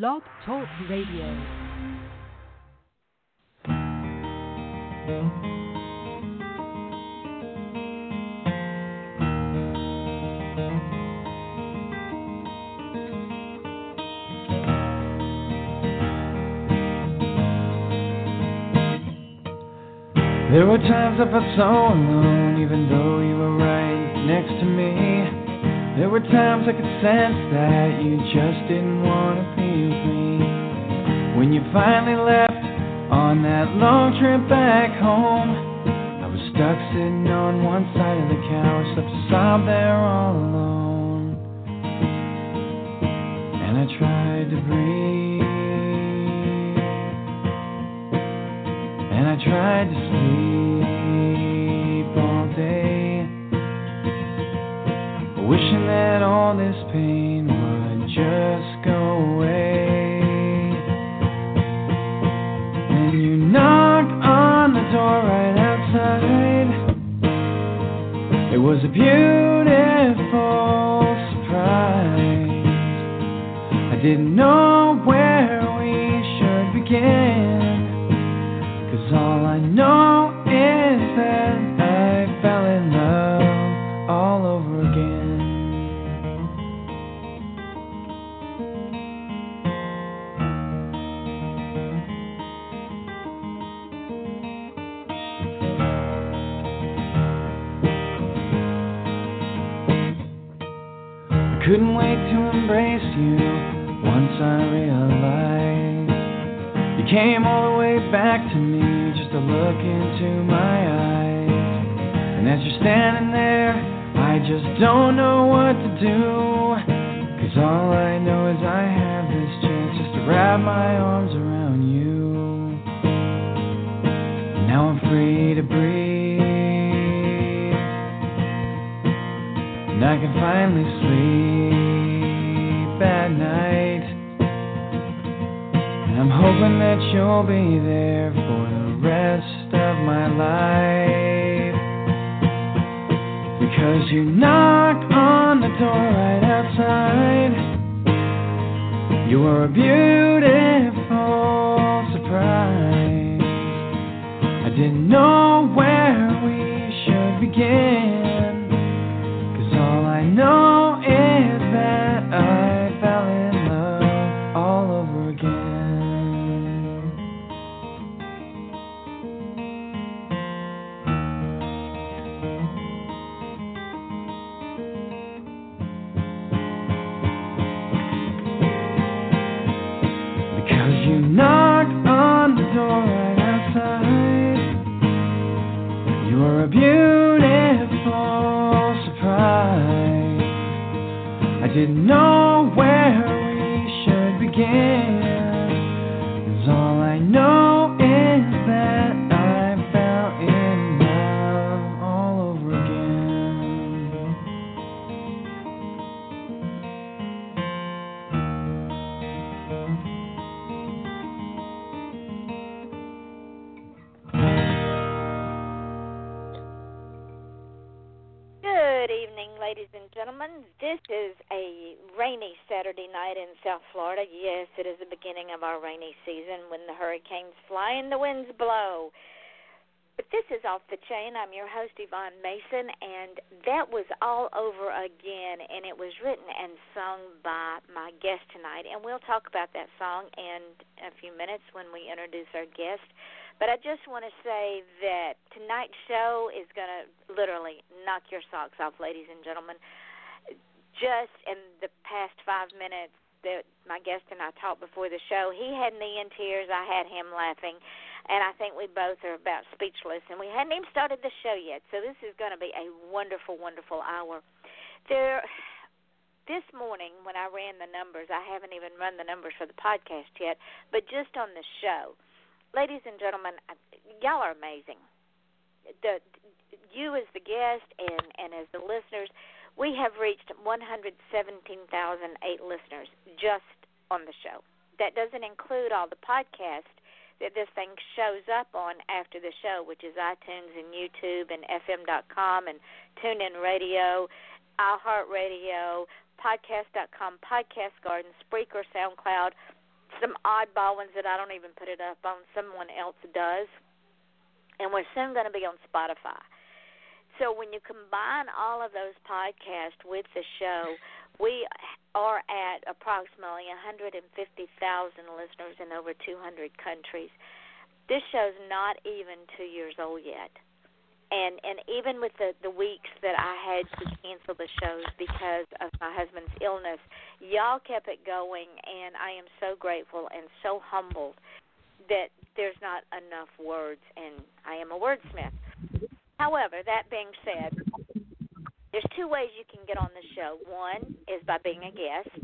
Blog Talk Radio. There were times I felt so alone, even though you were right next to me. There were times I could sense that you just didn't want to be with me. When you finally left on that long trip back home, I was stuck sitting on one side of the couch, left to sob there all alone. And I tried to breathe. And I tried to sleep all this pain would just go away. And you knocked on the door right outside. It was a beautiful back to me just to look into my eyes. And as you're standing there, I just don't know what to do. Cause all I know is I have this chance just to wrap my arms around you. Now I'm free to breathe. And I can finally sleep hoping that you'll be there for the rest of my life. Because you knocked on the door right outside. You were a beautiful surprise. I didn't know where we should begin. Cause all I know didn't know where we should begin. 'Cause all I know is that I fell in love all over again. Good evening, ladies and gentlemen. This is rainy Saturday night in South Florida. Yes, it is the beginning of our rainy season when the hurricanes fly and the winds blow. But this is Off the Chain. I'm your host, Yvonne Mason, and that was all over again, and it was written and sung by my guest tonight. And we'll talk about that song in a few minutes when we introduce our guest. But I just want to say that tonight's show is going to literally knock your socks off, ladies and gentlemen. Just in the past five minutes that my guest and I talked before the show, he had me in tears. I had him laughing. And I think we both are about speechless. And we hadn't even started the show yet. So this is going to be a wonderful, wonderful hour. There this morning when I ran the numbers, I haven't even run the numbers for the podcast yet, but just on the show, ladies and gentlemen, y'all are amazing. The you as the guest and and as the listeners, we have reached 117,008 listeners just on the show. That doesn't include all the podcasts that this thing shows up on after the show, which is iTunes and YouTube and FM.com and TuneIn Radio, iHeartRadio, Podcast.com, Podcast Garden, Spreaker, SoundCloud, some oddball ones that I don't even put it up on. Someone else does, and we're soon going to be on Spotify. So when you combine all of those podcasts with the show, we are at approximately 150,000 listeners in over 200 countries. This show's not even two years old yet and and even with the the weeks that I had to cancel the shows because of my husband's illness, y'all kept it going, and I am so grateful and so humbled that there's not enough words, and I am a wordsmith. However, that being said, there's two ways you can get on the show. One is by being a guest,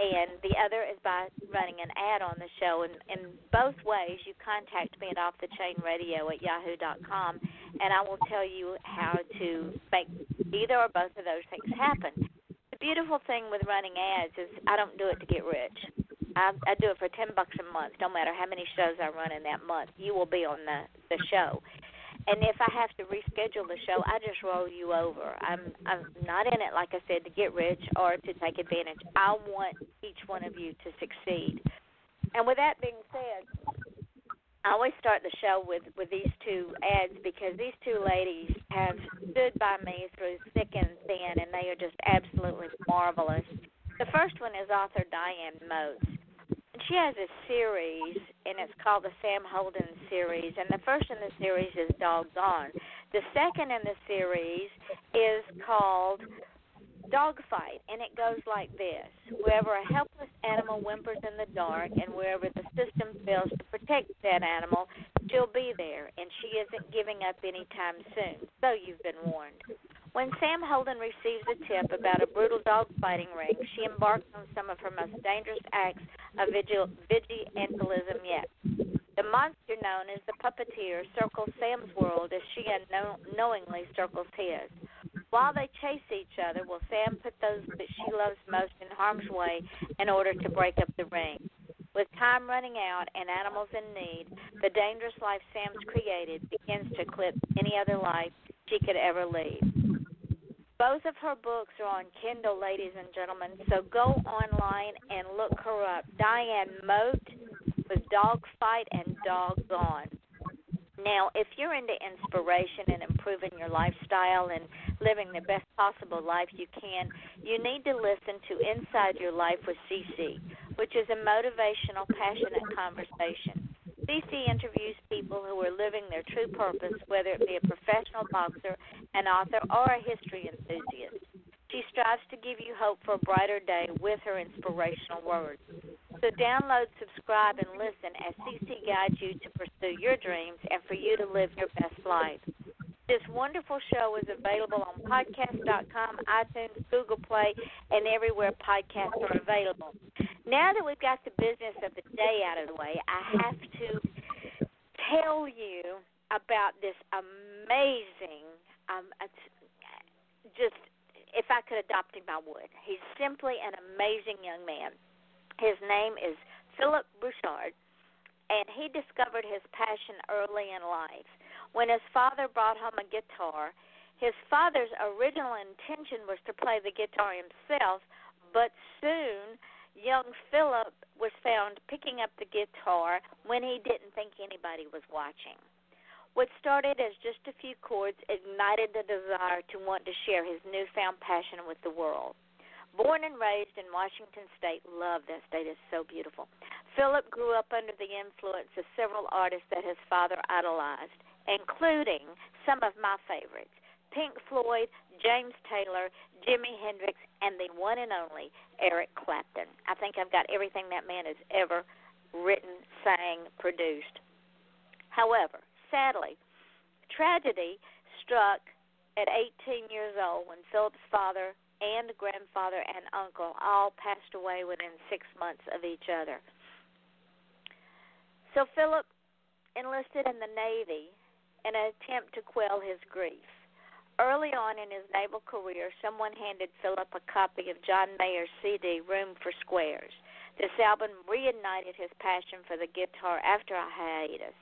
and the other is by running an ad on the show. And in both ways, you contact me at Off the Chain Radio at yahoo.com, and I will tell you how to make either or both of those things happen. The beautiful thing with running ads is I don't do it to get rich. I, I do it for ten bucks a month. No matter how many shows I run in that month, you will be on the the show. And if I have to reschedule the show, I just roll you over. I'm I'm not in it, like I said, to get rich or to take advantage. I want each one of you to succeed. And with that being said, I always start the show with with these two ads because these two ladies have stood by me through thick and thin, and they are just absolutely marvelous. The first one is author Diane Moats she has a series, and it's called the Sam Holden series. And the first in the series is Doggone. The second in the series is called Dogfight, and it goes like this Wherever a helpless animal whimpers in the dark, and wherever the system fails to protect that animal, she'll be there, and she isn't giving up any time soon. So you've been warned. When Sam Holden receives a tip about a brutal dog fighting ring, she embarks on some of her most dangerous acts of vigilantism yet. The monster known as the puppeteer circles Sam's world as she unknowingly circles his. While they chase each other, will Sam put those that she loves most in harm's way in order to break up the ring? With time running out and animals in need, the dangerous life Sam's created begins to eclipse any other life she could ever lead. Both of her books are on Kindle, ladies and gentlemen. So go online and look her up. Diane Moat with Dog Fight and Doggone. Now, if you're into inspiration and improving your lifestyle and living the best possible life you can, you need to listen to Inside Your Life with CC, which is a motivational, passionate conversation. CC interviews people who are living their true purpose, whether it be a professional boxer, an author, or a history enthusiast. She strives to give you hope for a brighter day with her inspirational words. So download, subscribe, and listen as CC guides you to pursue your dreams and for you to live your best life. This wonderful show is available on podcast.com, iTunes, Google Play, and everywhere podcasts are available. Now that we've got the business of the day out of the way, I have to tell you about this amazing, um, just if I could adopt him, I would. He's simply an amazing young man. His name is Phillip Broussard, and he discovered his passion early in life. When his father brought home a guitar, his father's original intention was to play the guitar himself, but soon young Phillip was found picking up the guitar when he didn't think anybody was watching. What started as just a few chords ignited the desire to want to share his newfound passion with the world. Born and raised in Washington State, love that state is so beautiful. Phillip grew up under the influence of several artists that his father idolized including some of my favorites Pink Floyd, James Taylor, Jimi Hendrix, and the one and only Eric Clapton. I think I've got everything that man has ever written, sang, produced. However, sadly, tragedy struck at 18 years old when Phillip's father and grandfather and uncle all passed away within six months of each other. So Phillip enlisted in the Navy in an attempt to quell his grief. Early on in his naval career, someone handed Phillip a copy of John Mayer's CD, Room for Squares. This album reignited his passion for the guitar after a hiatus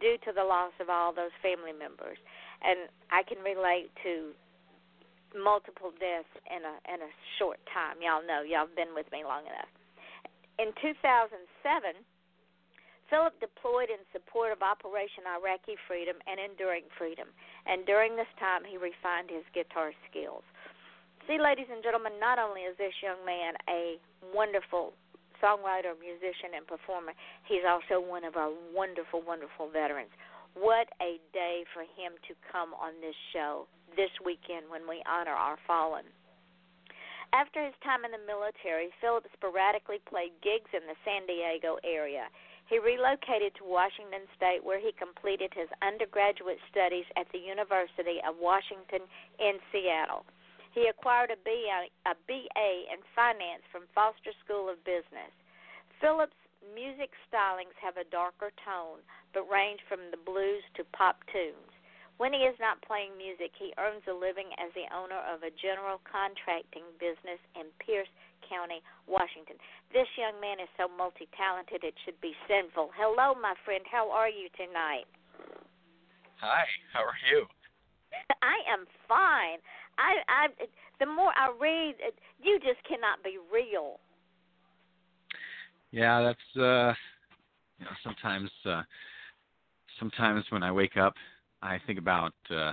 due to the loss of all those family members. And I can relate to multiple deaths in a in a short time. Y'all know, y'all have been with me long enough. In 2007, Phillip deployed in support of Operation Iraqi Freedom and Enduring Freedom, and during this time he refined his guitar skills. See, ladies and gentlemen, not only is this young man a wonderful songwriter, musician, and performer, he's also one of our wonderful, wonderful veterans. What a day for him to come on this show this weekend when we honor our fallen. After his time in the military, Phillip sporadically played gigs in the San Diego area. He relocated to Washington State, where he completed his undergraduate studies at the University of Washington in Seattle. He acquired a BA, a BA in finance from Foster School of Business. Phillips' music stylings have a darker tone, but range from the blues to pop tunes. When he is not playing music, he earns a living as the owner of a general contracting business in Pierce County, Washington. This young man is so multi talented, it should be sinful. Hello, my friend. How are you tonight? Hi, how are you? I am fine. I, I, the more I read, you just cannot be real. Yeah, that's uh, you know, sometimes, uh, sometimes when I wake up I think about uh,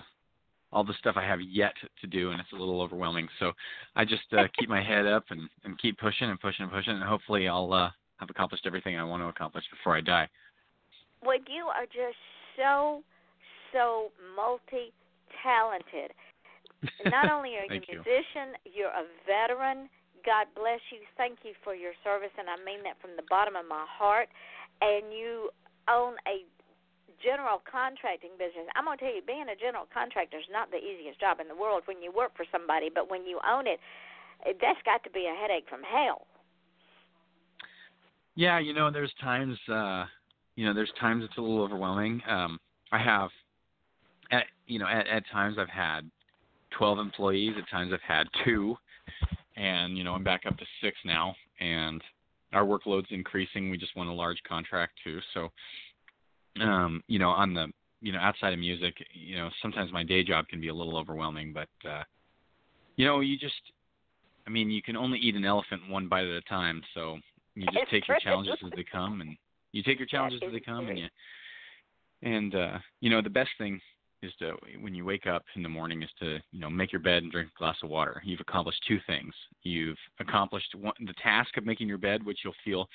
all the stuff I have yet to do, and it's a little overwhelming. So I just uh, keep my head up and, and keep pushing and pushing and pushing, and hopefully I'll uh, have accomplished everything I want to accomplish before I die. Well, you are just so so multi talented. Not only are you a musician, you. you're a veteran. God bless you. Thank you for your service, and I mean that from the bottom of my heart. And you own a general contracting business, I'm going to tell you, being a general contractor is not the easiest job in the world when you work for somebody, but when you own it, that's got to be a headache from hell. Yeah, you know, there's times, uh, you know, there's times it's a little overwhelming. Um, I have, at you know, at, at times I've had 12 employees. At times I've had two, and you know, I'm back up to six now, and our workload's increasing. We just won a large contract too, so um, you know, on the you know outside of music, you know, sometimes my day job can be a little overwhelming, but uh, you know, you just, I mean, you can only eat an elephant one bite at a time, so you just take your challenges as they come, and you take your challenges as they come, and you, and uh, you know, the best thing is to when you wake up in the morning is to you know make your bed and drink a glass of water. You've accomplished two things. You've accomplished one, the task of making your bed, which you'll feel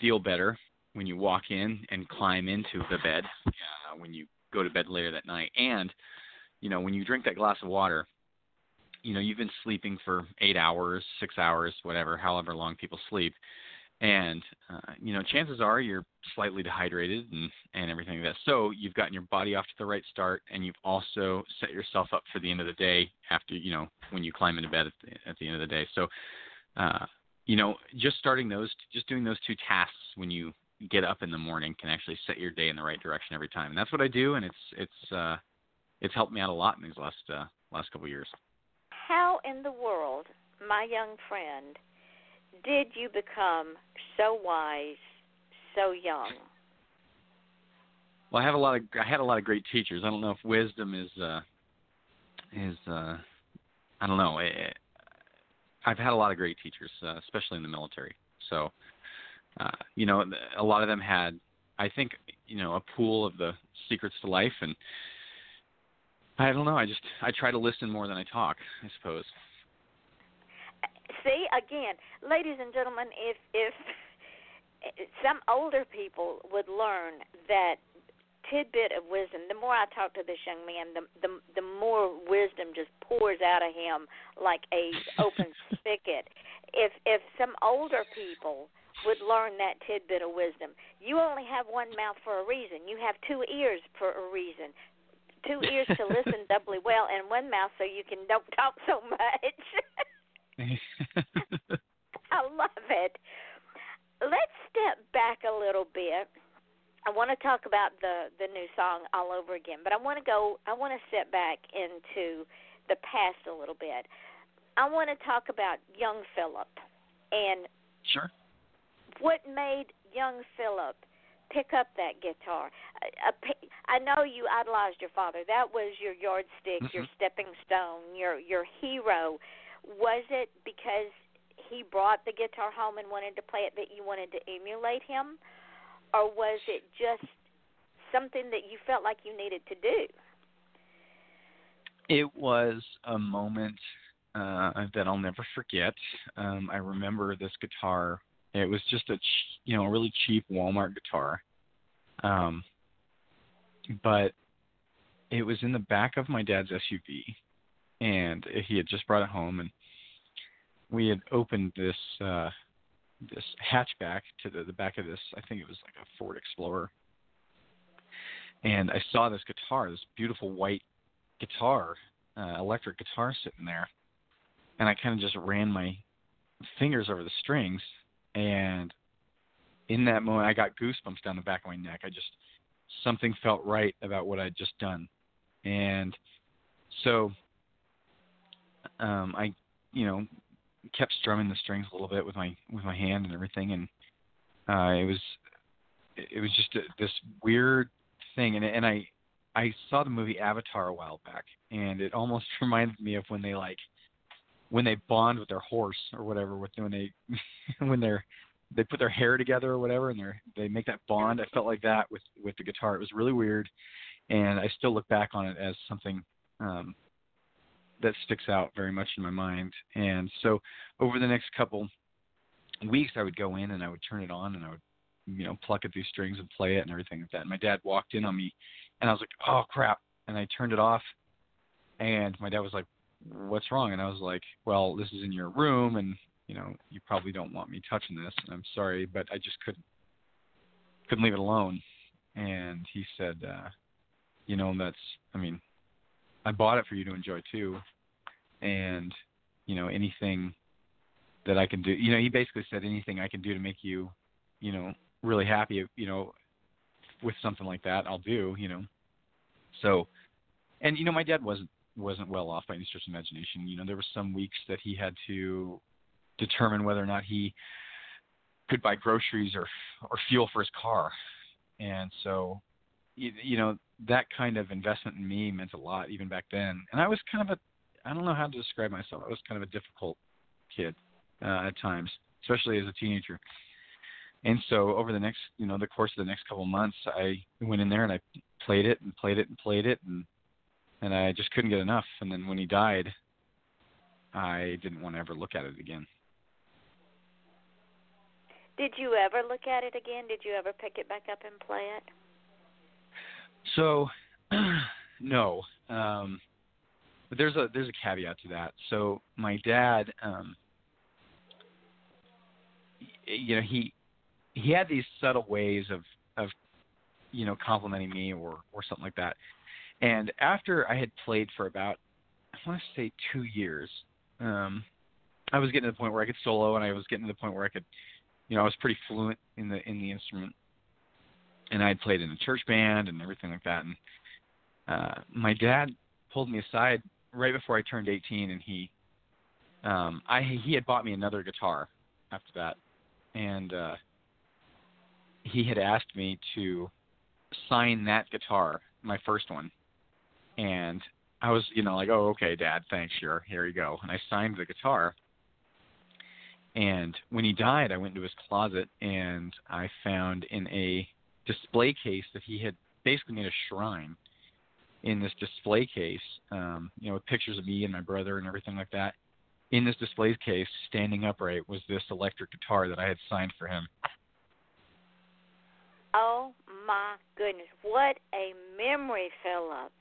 feel better when you walk in and climb into the bed uh, when you go to bed later that night. And, you know, when you drink that glass of water, you know, you've been sleeping for eight hours, six hours, whatever, however long people sleep. And, uh, you know, chances are you're slightly dehydrated and, and everything like that. So you've gotten your body off to the right start and you've also set yourself up for the end of the day after, you know, when you climb into bed at the, at the end of the day. So, uh, you know, just starting those, just doing those two tasks when you get up in the morning can actually set your day in the right direction every time. And that's what I do, and it's it's uh, it's helped me out a lot in these last uh, last couple of years. How in the world, my young friend, did you become so wise so young? Well, I have a lot of I had a lot of great teachers. I don't know if wisdom is uh, is uh, I don't know. I've had a lot of great teachers, uh, especially in the military. So uh, you know, a lot of them had, I think, you know, a pool of the secrets to life, and I don't know. I just I try to listen more than I talk. I suppose. See again, ladies and gentlemen, if if some older people would learn that tidbit of wisdom. The more I talk to this young man, the the the more wisdom just pours out of him like a open spigot. If if some older people would learn that tidbit of wisdom. You only have one mouth for a reason. You have two ears for a reason. Two ears to listen doubly well, and one mouth so you can don't talk so much. I love it. Let's step back a little bit. I want to talk about the the new song all over again, but I want to go. I want to step back into the past a little bit. I want to talk about young Phillip and sure what made young Phillip pick up that guitar? I know you idolized your father. That was your yardstick, mm-hmm. your stepping stone, your your hero. Was it because he brought the guitar home and wanted to play it that you wanted to emulate him, or was it just something that you felt like you needed to do? It was a moment uh, that I'll never forget. Um, I remember this guitar. It was just a ch- you know a really cheap Walmart guitar, um, but it was in the back of my dad's SUV, and he had just brought it home, and we had opened this uh, this hatchback to the, the back of this. I think it was like a Ford Explorer, and I saw this guitar, this beautiful white guitar, uh, electric guitar sitting there, and I kind of just ran my fingers over the strings, and in that moment, I got goosebumps down the back of my neck. I just something felt right about what I'd just done, and so um, I, you know, kept strumming the strings a little bit with my with my hand and everything, and uh, it was it was just a, this weird thing, and and I I saw the movie Avatar a while back, and it almost reminded me of when they like when they bond with their horse or whatever with when they when they're they put their hair together or whatever and they they make that bond i felt like that with with the guitar. It was really weird and i still look back on it as something um that sticks out very much in my mind. And so over the next couple weeks i would go in and i would turn it on and i would you know pluck at these strings and play it and everything like that. And my dad walked in on me and i was like oh crap. And i turned it off and my dad was like what's wrong? And I was like, well, this is in your room, and you know, you probably don't want me touching this. And I'm sorry, but I just couldn't couldn't leave it alone. And he said, uh, you know, that's, I mean, I bought it for you to enjoy too, and you know, anything that I can do, you know, he basically said anything I can do to make you, you know, really happy, you know, with something like that, I'll do, you know. So, and you know, my dad wasn't wasn't well off by any stretch of imagination. You know, there were some weeks that he had to determine whether or not he could buy groceries or or fuel for his car, and so you, you know that kind of investment in me meant a lot even back then. And I was kind of a I don't know how to describe myself. I was kind of a difficult kid uh, at times, especially as a teenager. And so over the next, you know, the course of the next couple months, I went in there and I played it and played it and played it and and I just couldn't get enough. And then when he died, I didn't want to ever look at it again. Did you ever look at it again? Did you ever pick it back up and play it? So, no. Um, but there's a there's a caveat to that. So my dad, um, you know, he he had these subtle ways of of you know complimenting me or or something like that. And after I had played for about, I want to say two years, um, I was getting to the point where I could solo, and I was getting to the point where I could, you know, I was pretty fluent in the in the instrument, and I had played in a church band and everything like that. And uh, my dad pulled me aside right before I turned 18, and he, um, I he had bought me another guitar after that, and uh, he had asked me to sign that guitar, my first one, and I was, you know, like, oh, okay, Dad, thanks, sure, here you go. And I signed the guitar. And when he died, I went into his closet and I found in a display case that he had basically made a shrine in this display case, um, you know, with pictures of me and my brother and everything like that. In this display case, standing upright, was this electric guitar that I had signed for him. Oh my goodness, what a memory, Phillip.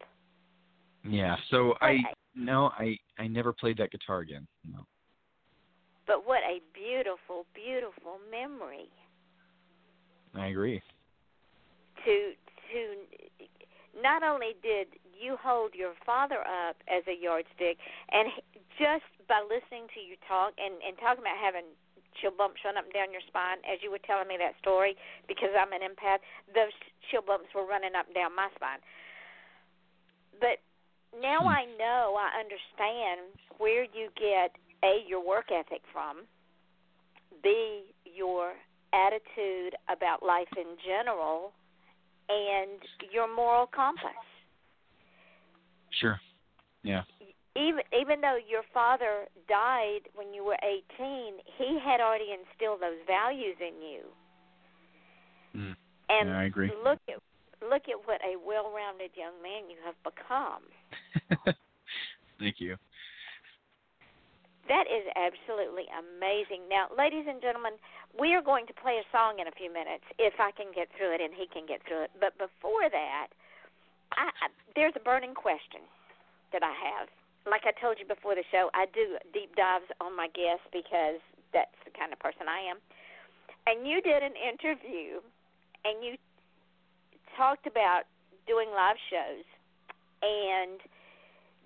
Yeah. So I no, I I never played that guitar again. No. But what a beautiful, beautiful memory. I agree. To to not only did you hold your father up as a yardstick, and just by listening to you talk and and talking about having chill bumps run up and down your spine as you were telling me that story because I'm an empath, those chill bumps were running up and down my spine. But now hmm. I know, I understand where you get A, your work ethic from, B, your attitude about life in general, and your moral compass. Sure. Yeah. even even though your father died when you were 18, he had already instilled those values in you. Mm. And Yeah, I agree. look at look at what a well-rounded young man you have become. Thank you. That is absolutely amazing. Now, ladies and gentlemen, we are going to play a song in a few minutes if I can get through it and he can get through it. But before that, I, I, there's a burning question that I have. Like I told you before the show, I do deep dives on my guests because that's the kind of person I am. And you did an interview and you talked about doing live shows and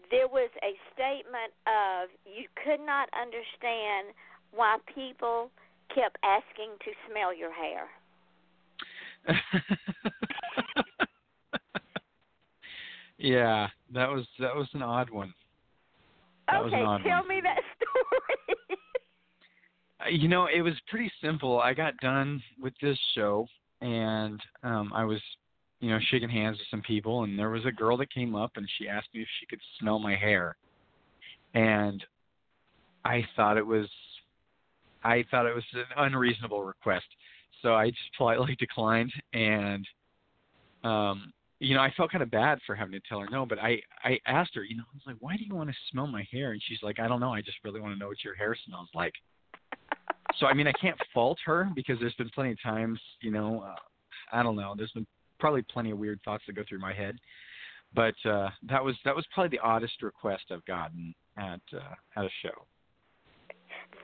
there was a statement of you could not understand why people kept asking to smell your hair. yeah, that was that was an odd one. That okay, odd tell one. me that story. You know, it was pretty simple. I got done with this show, and um I was, you know, shaking hands with some people, and there was a girl that came up, and she asked me if she could smell my hair, and I thought it was, I thought it was an unreasonable request, so I just politely declined, and, um, you know, I felt kind of bad for having to tell her no, but I I asked her, you know, I was like, why do you want to smell my hair? And she's like, I don't know, I just really want to know what your hair smells like. So I mean I can't fault her because there's been plenty of times, you know, uh, I don't know, there's been probably plenty of weird thoughts that go through my head. But uh that was that was probably the oddest request I've gotten at uh at a show.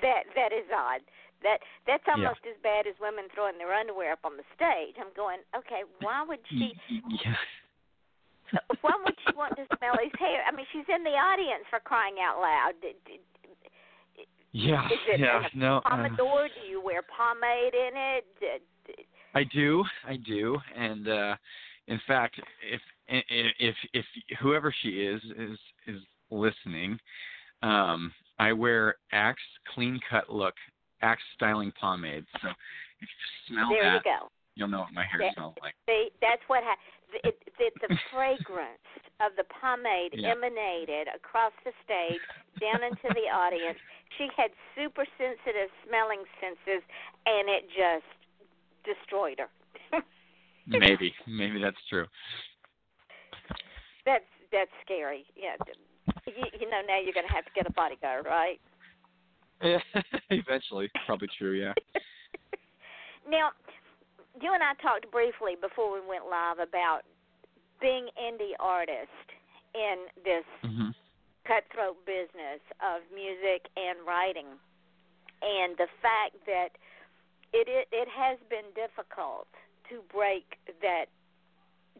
that that is odd. That that's Yeah. almost as bad as women throwing their underwear up on the stage. I'm going, okay, why would she? Yeah. why would she want to smell his hair? I mean, she's in the audience for crying out loud. Yeah. Is it yeah. a No. uh, Do you wear pomade in it? I do, I do, and uh in fact, if if if whoever she is is is listening, um, I wear Axe Clean Cut Look Axe Styling Pomade. So if you just smell There you that, go. you'll know what my hair That- smells like. See, that's what ha- it, it, the fragrance of the pomade Yeah. emanated across the stage down into the audience. She had super sensitive smelling senses, and it just destroyed her. Maybe, maybe that's true. that's that's scary. Yeah, you, you know now you're going to have to get a bodyguard, right? Eventually, probably true. Yeah. now, you and I talked briefly before we went live about being indie artist in this hmm cutthroat business of music and writing, and the fact that it it, it has been difficult to break that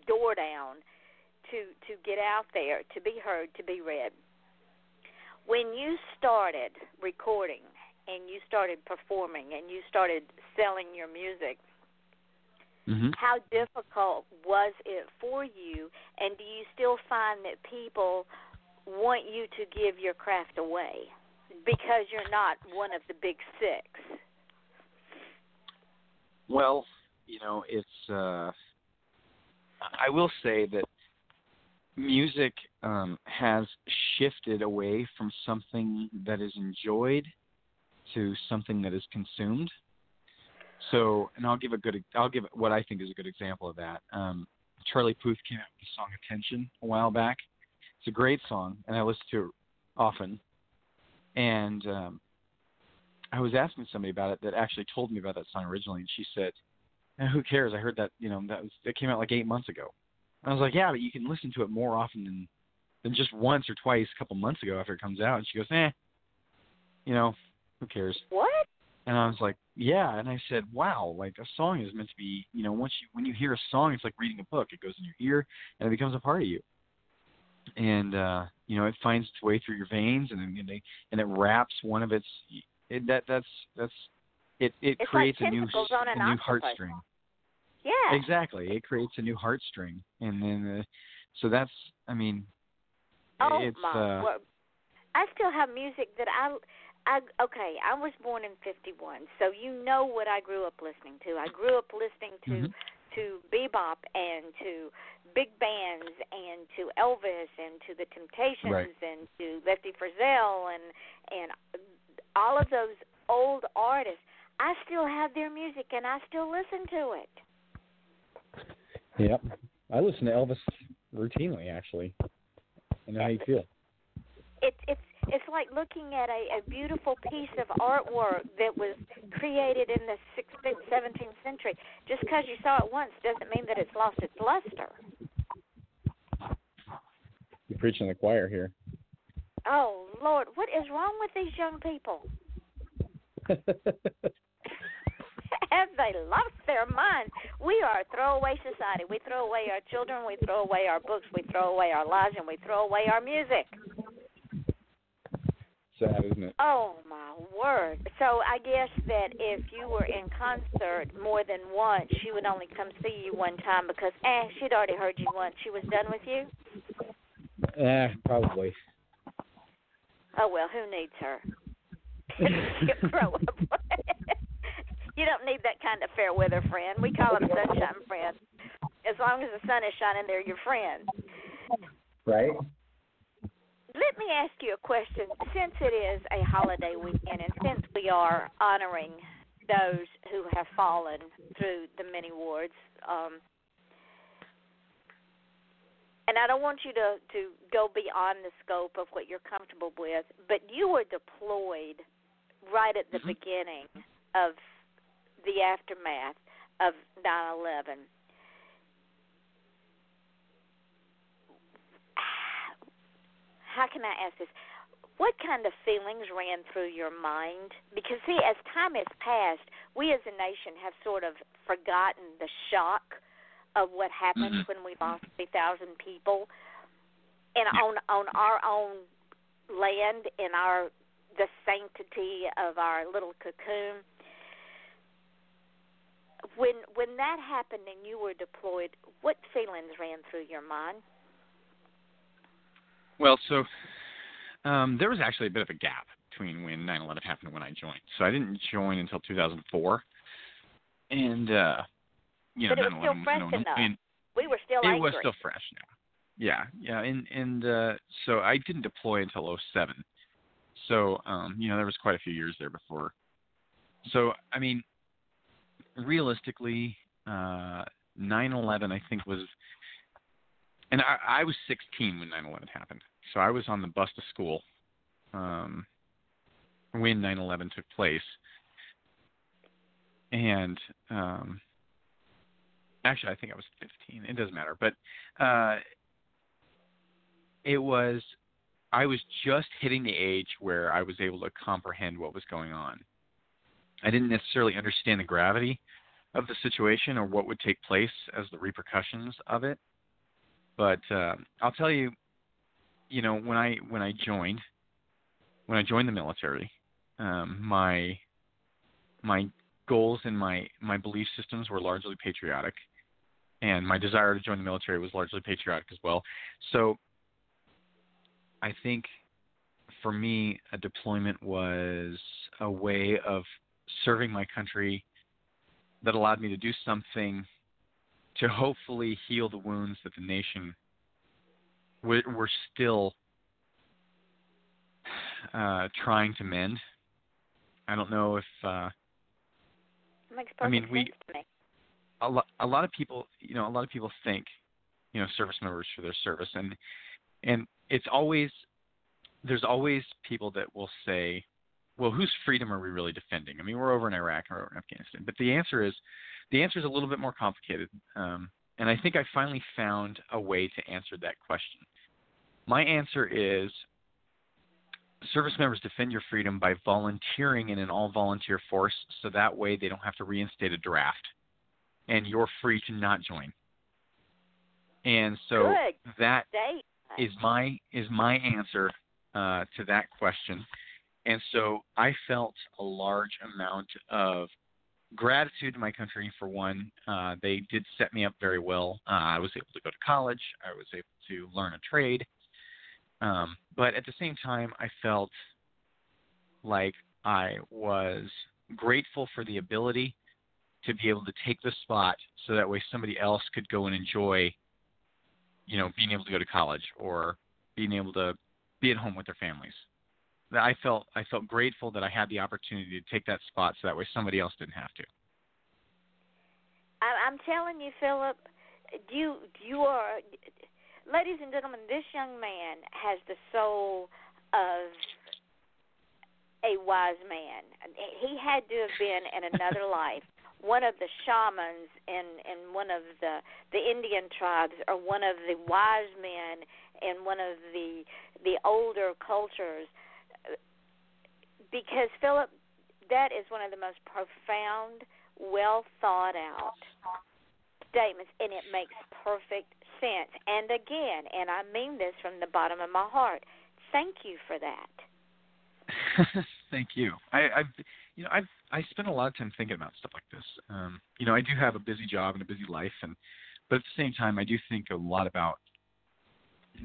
door down to to get out there, to be heard, to be read. When you started recording and you started performing and you started selling your music, hmm how difficult was it for you? And do you still find that people want you to give your craft away? Because you're not one of the big six Well, you know, it's. uh I will say that music um, has shifted away from something that is enjoyed to something that is consumed. So, and I'll give a good, I'll give what I think is a good example of that. Um, Charlie Puth came out with the song "Attention" a while back. It's a great song, and I listen to it often. And um, I was asking somebody about it that actually told me about that song originally, and she said, eh, "Who cares? I heard that, you know, that was that came out like eight months ago." And I was like, "Yeah, but you can listen to it more often than than just once or twice a couple months ago after it comes out." And she goes, "Eh, you know, who cares?" what And I was like, "Yeah." And I said, "Wow, like a song is meant to be, you know, once you when you hear a song, it's like reading a book. It goes in your ear and it becomes a part of you." And uh, you know, it finds its way through your veins, and and, they, and it wraps one of its. It, that that's that's it. It It's creates like a new tentacles on an a new heartstring. yeah Exactly, it creates a new heartstring, and then uh, so that's. I mean, oh it's my uh, word i still have music that i I okay, I was born in 51, so you know what I grew up listening to. I grew up listening to Mhm. to bebop and to big bands and to Elvis and to the Temptations Right. and to Lefty Frizzell and and all of those old artists. I still have their music and I still listen to it. Yep. I listen to Elvis routinely, actually. And how you feel. It's it's it's like looking at a, a beautiful piece of artwork that was created in the 16th, 17th century. Just because you saw it once doesn't mean that it's lost its luster. You're preaching the choir here. Oh Lord, what is wrong with these young people? Have they lost their mind? We are a throwaway society. We throw away our children, we throw away our books, we throw away our lives, and we throw away our music. Sad, isn't it? Oh my word! So I guess that if you were in concert more than once, she would only come see you one time because eh, she'd already heard you once. She was done with you. Eh, probably. Oh well, who needs her? Grow up. you don't need that kind of fair weather friend. We call them sunshine friends. As long as the sun is shining, they're your friend. Right? Let me ask you a question. Since it is a holiday weekend, and since we are honoring those who have fallen through the many wards, um, and I don't want you to to go beyond the scope of what you're comfortable with, but you were deployed right at the Mhm. beginning of the aftermath of 9/11. How can I ask this? What kind of feelings ran through your mind? Because see, as time has passed, we as a nation have sort of forgotten the shock of what happened Mhm. when we lost 3,000 people, and Yeah. on on our own land, in our the sanctity of our little cocoon. When when that happened and you were deployed, what feelings ran through your mind? Well, so um, there was actually a bit of a gap between when 9/11 happened and when I joined. So I didn't join until 2004, and uh, you know, But it was still fresh no, enough. and We were still it angry. was still fresh. Yeah, yeah, yeah, and and uh, so I didn't deploy until 07. So um, you know, there was quite a few years there before. So I mean, realistically, uh, 9/11 I think was, and I, I was 16 when 9/11 happened. So I was on the bus to school um, when 9/11 took place, and um, actually I think I was 15. It doesn't matter, but uh, it was I was just hitting the age where I was able to comprehend what was going on. I didn't necessarily understand the gravity of the situation or what would take place as the repercussions of it. But uh, I'll tell you, you know, when I when I joined, when I joined the military, um, my my goals and my my belief systems were largely patriotic, and my desire to join the military was largely patriotic as well. So I think for me, a deployment was a way of serving my country that allowed me to do something to hopefully heal the wounds that the nation were, were still uh, trying to mend. I don't know if uh, Makes perfect I mean, we- me. A lot a lot of people you know a lot of people think you know service members for their service and and it's always there's always people that will say well whose freedom are we really defending? I mean we're over in iraq or over in afghanistan. But the answer is the answer is a little bit more complicated um, and i think i finally found a way to answer that question. My answer is service members defend your freedom by volunteering in an all volunteer force so that way they don't have to reinstate a draft and you're free to not join. And so Good. that is my is my answer uh, to that question. And so I felt a large amount of gratitude to my country for one. Uh, they did set me up very well. Uh, I was able to go to college. I was able to learn a trade. Um, but at the same time, I felt like I was grateful for the ability to be able to take the spot so that way somebody else could go and enjoy, you know, being able to go to college or being able to be at home with their families. That I felt I felt grateful that I had the opportunity to take that spot so that way somebody else didn't have to. I'm telling you, Phillip, you you are, ladies and gentlemen, this young man has the soul of a wise man. He had to have been in another life one of the shamans in in one of the the Indian tribes or one of the wise men in one of the the older cultures because Phillip that is one of the most profound well thought out statements and it makes perfect sense. And again and I mean this from the bottom of my heart thank you for that. Thank you. I I've you know I've I spend a lot of time thinking about stuff like this. Um, you know, I do have a busy job and a busy life, and but at the same time, I do think a lot about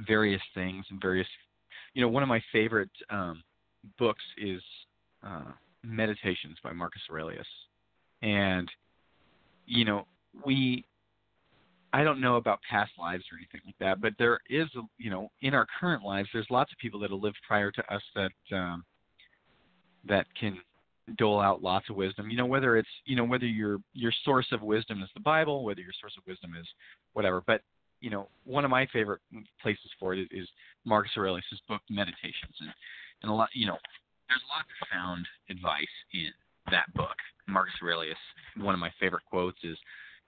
various things and various. You know, one of my favorite um, books is uh, Meditations by Marcus Aurelius, and you know, we. I don't know about past lives or anything like that, but there is, a, you know, in our current lives, there's lots of people that have lived prior to us that um, that can dole out lots of wisdom. You know, whether it's you know whether your your source of wisdom is the Bible, whether your source of wisdom is whatever. But you know, one of my favorite places for it is Marcus Aurelius' book Meditations, and and a lot you know, there's a lot of sound advice in that book. Marcus Aurelius, one of my favorite quotes is,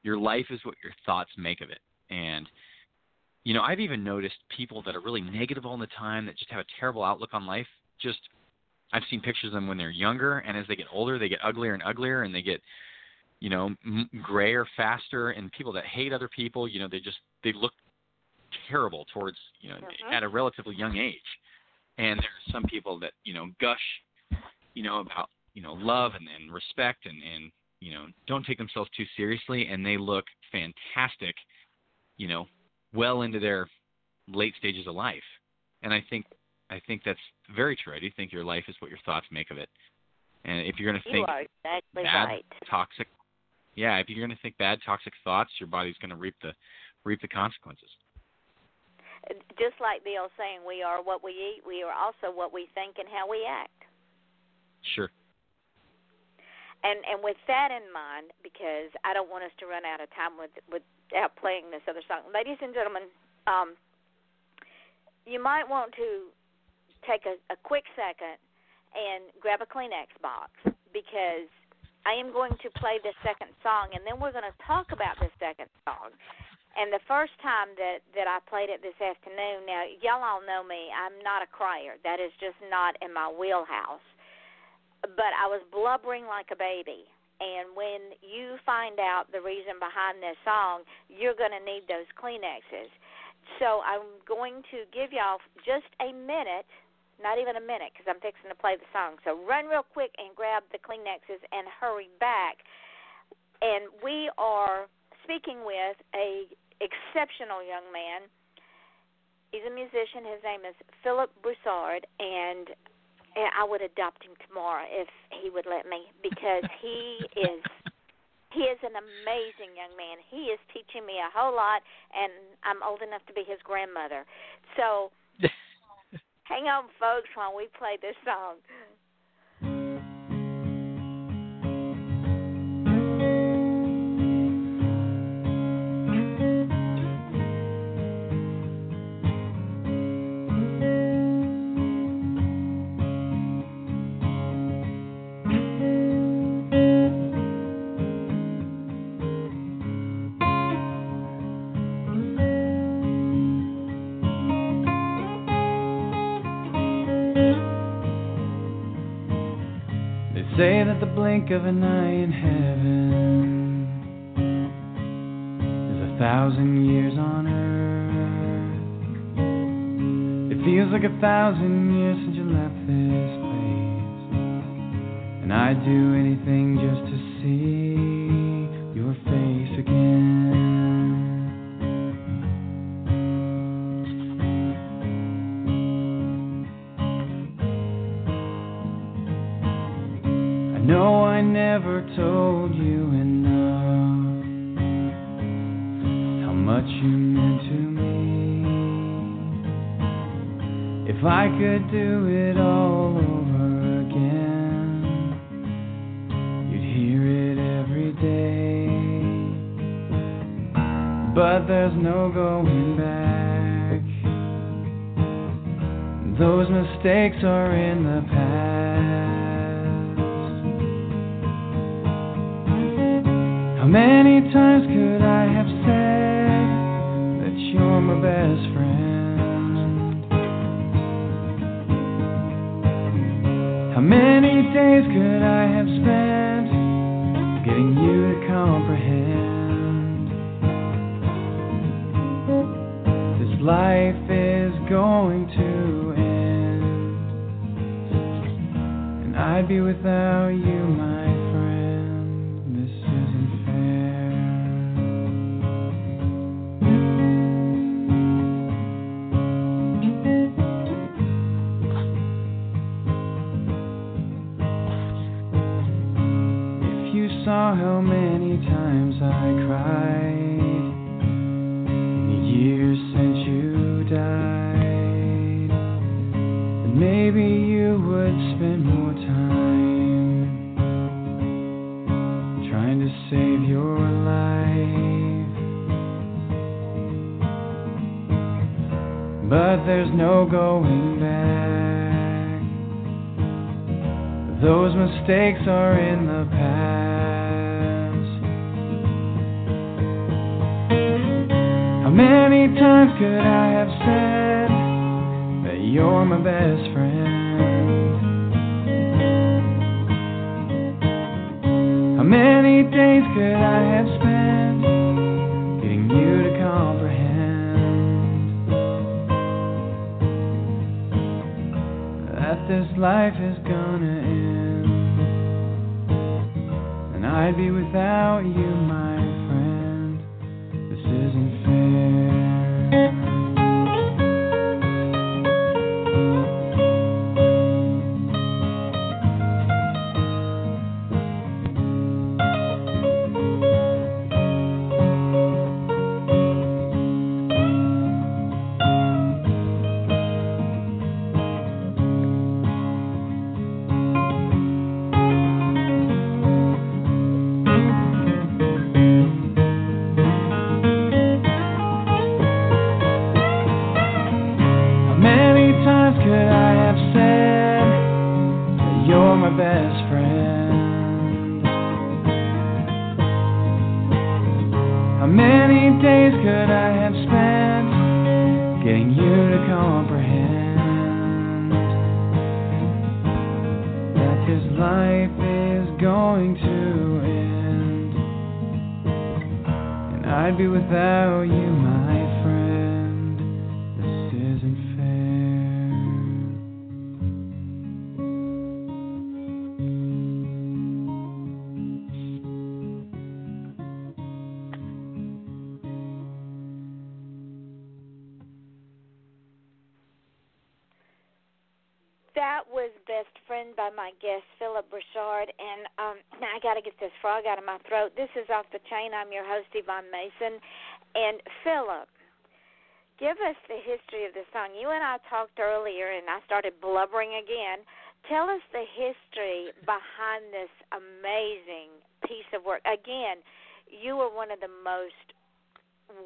"Your life is what your thoughts make of it," and you know, I've even noticed people that are really negative all the time, that just have a terrible outlook on life, just I've seen pictures of them when they're younger, and as they get older, they get uglier and uglier, and they get, you know, m- grayer faster. And people that hate other people, you know, they just they look terrible towards you know mm-hmm. at a relatively young age. And there are some people that you know gush, you know, about you know love and, and respect and and you know don't take themselves too seriously, and they look fantastic, you know, well into their late stages of life. And I think I think that's very true. I do think your life is what your thoughts make of it. And if you're going to think exactly bad, right. toxic, yeah, if you're going to think bad, toxic thoughts, your body's going to reap the reap the consequences. Just like the old saying, "We are what we eat. We are also what we think and how we act." Sure. And and with that in mind, because I don't want us to run out of time with without playing this other song, ladies and gentlemen, um, you might want to take a, a quick second and grab a Kleenex box because I am going to play the second song and then we're going to talk about the second song. And the first time that that I played it this afternoon, now y'all all know me, I'm not a crier. That is just not in my wheelhouse. But I was blubbering like a baby. And when you find out the reason behind this song, you're going to need those Kleenexes. So I'm going to give y'all just a minute not even a minute because I'm fixing to play the song. So run real quick and grab the Kleenexes and hurry back. And we are speaking with a exceptional young man. He's a musician. His name is Phillip Broussard, and I would adopt him tomorrow if he would let me because he is he is an amazing young man. He is teaching me a whole lot, and I'm old enough to be his grandmother. So Hang on, folks, while we play this song. Blink of an eye in heaven is a thousand years on earth. It feels like a thousand years since you left this place, and I'd do anything just to see could do it all over again, you'd hear it every day. But there's no going back. Those mistakes are in the past. How many times could I have said that you're my best friend? Could I have spent getting you to comprehend? This life is going to end, and I'd be without you, There's no going back. Those mistakes are in the past. How many times could I have said that you're my best friend? How many days could I have spent this life is gonna end? And I'd be without you, my Phillip Richard. And um, now I got to get this frog out of my throat. This is Off the Chain. I'm your host, Yvonne Mason. And Phillip, give us the history of the song. You and I talked earlier, and I started blubbering again. Tell us the history behind this amazing piece of work. Again, you are one of the most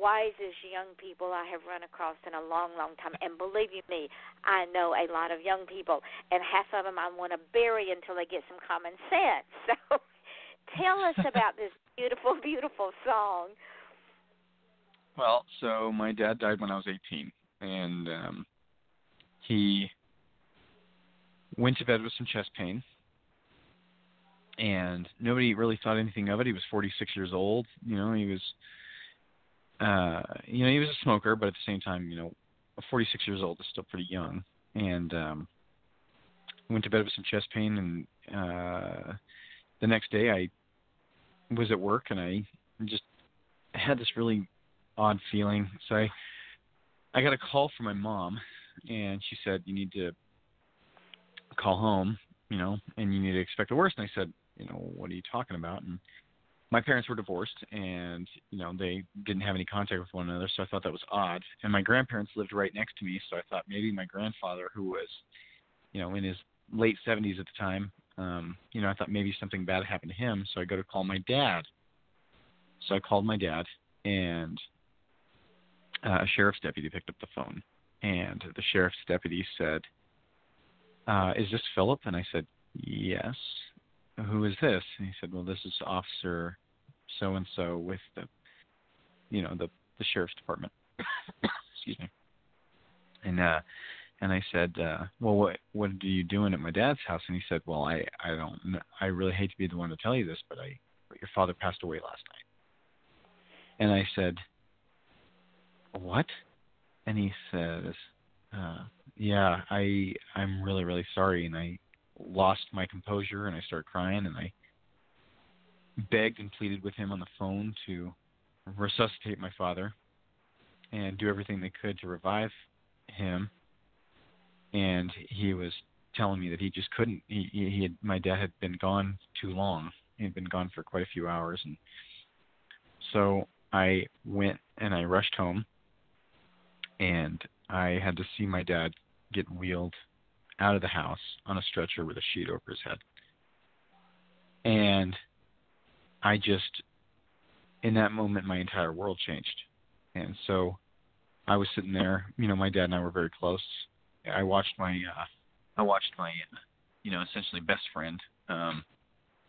wisest young people I have run across in a long, long time. And believe you me, I know a lot of young people, and half of them I want to bury until they get some common sense. So tell us about this beautiful, beautiful song. Well, so my dad died when I was 18, and um, he went to bed with some chest pain, and nobody really thought anything of it. He was 46 years old. You know, he was, uh, you know, he was a smoker, but at the same time, you know, 46 years old is still pretty young. And um, went to bed with some chest pain, and uh, the next day I was at work, and I just had this really odd feeling. So I I got a call from my mom and she said you need to call home, you know, and you need to expect the worst. And I said, you know, what are you talking about? And my parents were divorced and you know they didn't have any contact with one another so i thought that was odd. And my grandparents lived right next to me so i thought maybe my grandfather who was you know in his late 70s at the time um you know i thought maybe something bad happened to him so i go to call my dad. So i called my dad and uh, a sheriff's deputy picked up the phone and the sheriff's deputy said uh is this phillip? And i said yes. Who is this? And he said well this is officer so and so with the you know the the sheriff's department excuse me and uh and I said, uh, "Well, what what are you doing at my dad's house?" And he said, "Well, I I don't I really hate to be the one to tell you this, but I but your father passed away last night." And I said, "What?" And he says, uh, "Yeah, I I'm really really sorry." And I lost my composure and I started crying and I begged and pleaded with him on the phone to resuscitate my father and do everything they could to revive him. And he was telling me that he just couldn't he he had my dad had been gone too long. He had been gone for quite a few hours. And so i went and i rushed home and i had to see my dad get wheeled out of the house on a stretcher with a sheet over his head. And i just in that moment my entire world changed and so i was sitting there you know my dad and i were very close I watched my uh, I watched my you know essentially best friend um,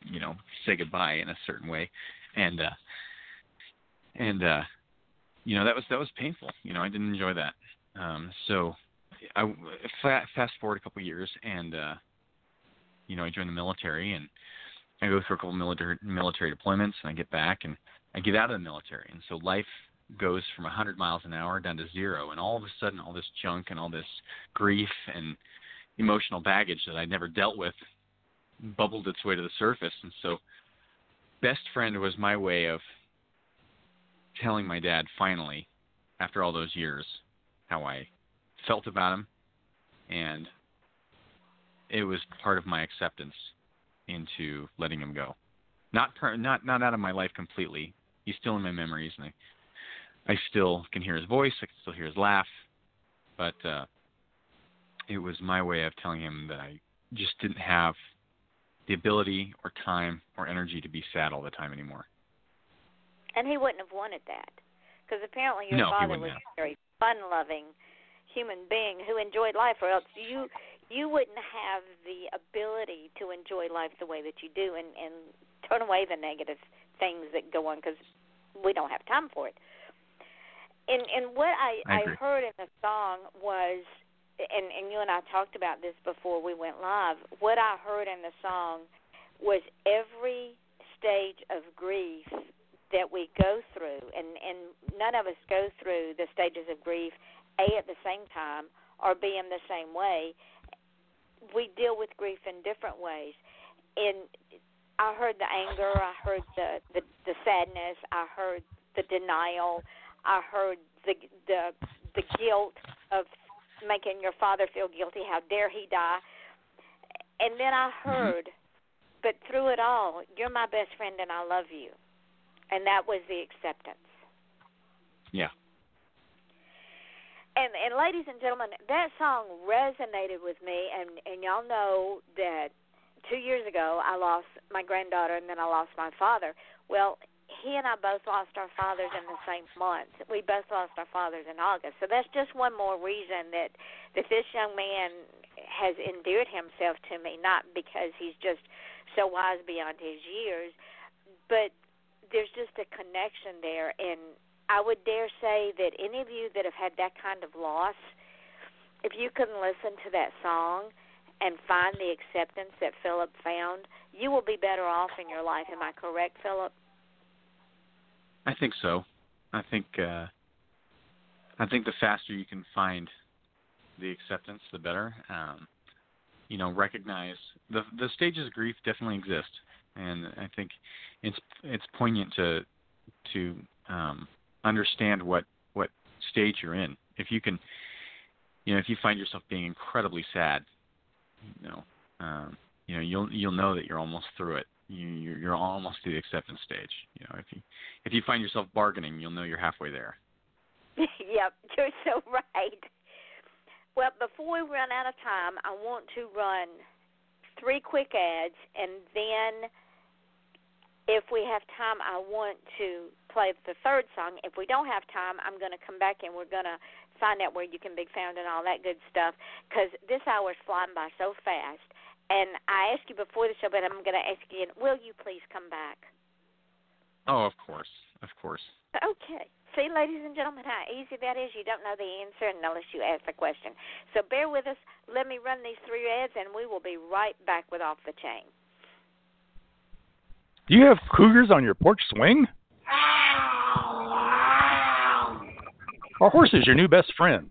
you know say goodbye in a certain way, and uh, and uh, you know that was that was painful. You know I didn't enjoy that. Um, so I fast forward a couple of years and uh, you know I joined the military and I go through a couple military military deployments and I get back and I get out of the military. And so life goes from 100 miles an hour down to zero, and all of a sudden, all this junk and all this grief and emotional baggage that I never dealt with bubbled its way to the surface. And so, best friend was my way of telling my dad finally, after all those years, how I felt about him, and it was part of my acceptance into letting him go. Not per, not not out of my life completely. He's still in my memories, and I I still can hear his voice. I can still hear his laugh, but uh, it was my way of telling him that I just didn't have the ability or time or energy to be sad all the time anymore. And he wouldn't have wanted that, because apparently your no, father was have. a very fun-loving human being who enjoyed life, or else you you wouldn't have the ability to enjoy life the way that you do, and and turn away the negative things that go on, because we don't have time for it and and what I I, I heard in the song was and and you and I talked about this before we went live. What I heard in the song was every stage of grief that we go through and and none of us go through the stages of grief a at the same time or b in the same way. We deal with grief in different ways. And I heard the anger, I heard the the, the sadness, I heard the denial, I heard the the the guilt of making your father feel guilty. How dare he die? And then I Mm-hmm. heard, mm-hmm. but through it all, you're my best friend and I love you. And that was the acceptance. Yeah. And and ladies and gentlemen, that song resonated with me and and y'all know that 2 years ago I lost my granddaughter and then I lost my father. Well, he and I both lost our fathers in the same month. We both lost our fathers in August. So that's just one more reason that that this young man has endeared himself to me, not because he's just so wise beyond his years, but there's just a connection there and I would dare say that any of you that have had that kind of loss, if you can listen to that song and find the acceptance that Phillip found, you will be better off in your life. Am I correct, Phillip? I think so. I think uh, I think the faster you can find the acceptance, the better. Um, you know, recognize the the stages of grief definitely exist, and I think it's it's poignant to to um, understand what what stage you're in. If you can, you know, if you find yourself being incredibly sad, you know, um, you know, you'll you'll know that you're almost through it. you, you're, you're almost to the acceptance stage. You know, if you if you find yourself bargaining, you'll know you're halfway there. yep, you're so right. Well, before we run out of time, I want to run three quick ads, and then if we have time, I want to play the third song. If we don't have time, I'm going to come back and we're going to find out where you can be found and all that good stuff because this hour is flying by so fast. And I asked you before the show, but I'm going to ask you again. Will you please come back? Oh, of course, of course. Okay. See, ladies and gentlemen, how easy that is. You don't know the answer unless you ask the question. So bear with us. Let me run these three ads, and we will be right back with Off the Chain. Do you have cougars on your porch swing? Our horse is your new best friend?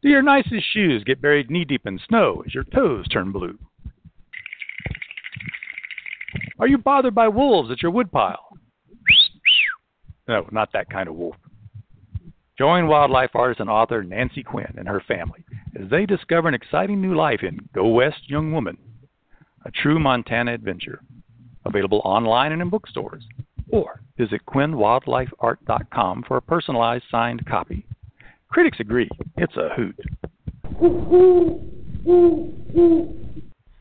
Do your nicest shoes get buried knee deep in snow as your toes turn blue? Are you bothered by wolves at your woodpile? No, not that kind of wolf. Join wildlife artist and author Nancy Quinn and her family as they discover an exciting new life in Go West Young Woman, a true Montana adventure. Available online and in bookstores. Or visit quinnwildlifeart.com for a personalized signed copy. Critics agree, it's a hoot.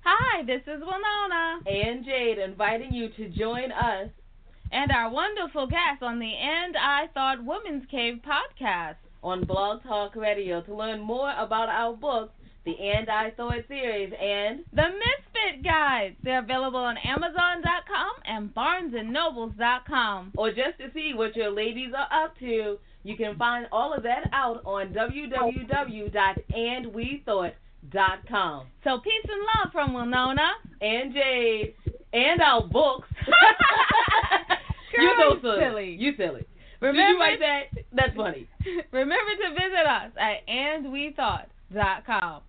Hi, this is Winona and Jade inviting you to join us and our wonderful guest on the And I Thought Women's Cave podcast on Blog Talk Radio to learn more about our books, the And I Thought series, and the Misfit Guides. They're available on Amazon.com and BarnesandNobles.com. Or just to see what your ladies are up to, you can find all of that out on www.andwethought.com. So peace and love from Winona and Jade and our books. Girl, you so silly. You silly. Remember, Did you write that? That's funny. Remember to visit us at andwethought.com.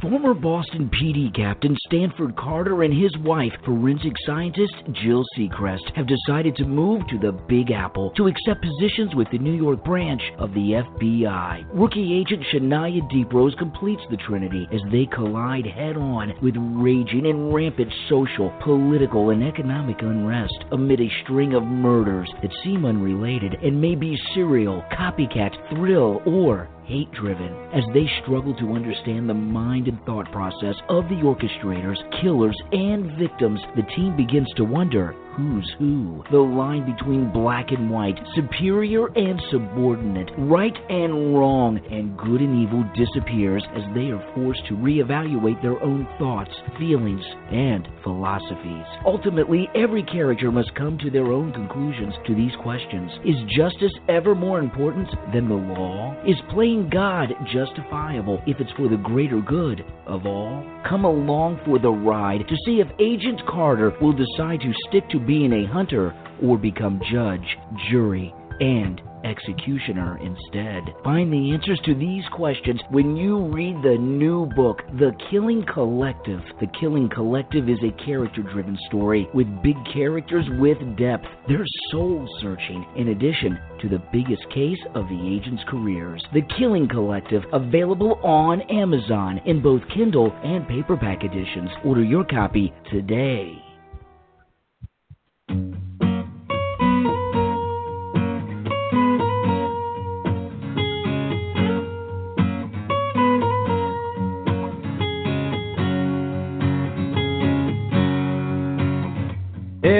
Former Boston PD captain Stanford Carter and his wife, forensic scientist Jill Seacrest, have decided to move to the Big Apple to accept positions with the New York branch of the FBI. Rookie agent Shania Deeprose completes the trinity as they collide head on with raging and rampant social, political, and economic unrest amid a string of murders that seem unrelated and may be serial, copycat, thrill, or hate driven. As they struggle to understand the mind and thought process of the orchestrators, killers, and victims, the team begins to wonder who's who. The line between black and white, superior and subordinate, right and wrong, and good and evil disappears as they are forced to reevaluate their own thoughts, feelings, and philosophies. Ultimately, every character must come to their own conclusions to these questions. Is justice ever more important than the law? Is playing God justifiable if it's for the greater good of all? Come along for the ride to see if Agent Carter will decide to stick to being a hunter or become judge, jury, and executioner instead. Find the answers to these questions when you read the new book, The Killing Collective. The Killing Collective is a character driven story with big characters with depth. They're soul searching in addition to the biggest case of the agent's careers. The Killing Collective, available on Amazon in both Kindle and paperback editions. Order your copy today.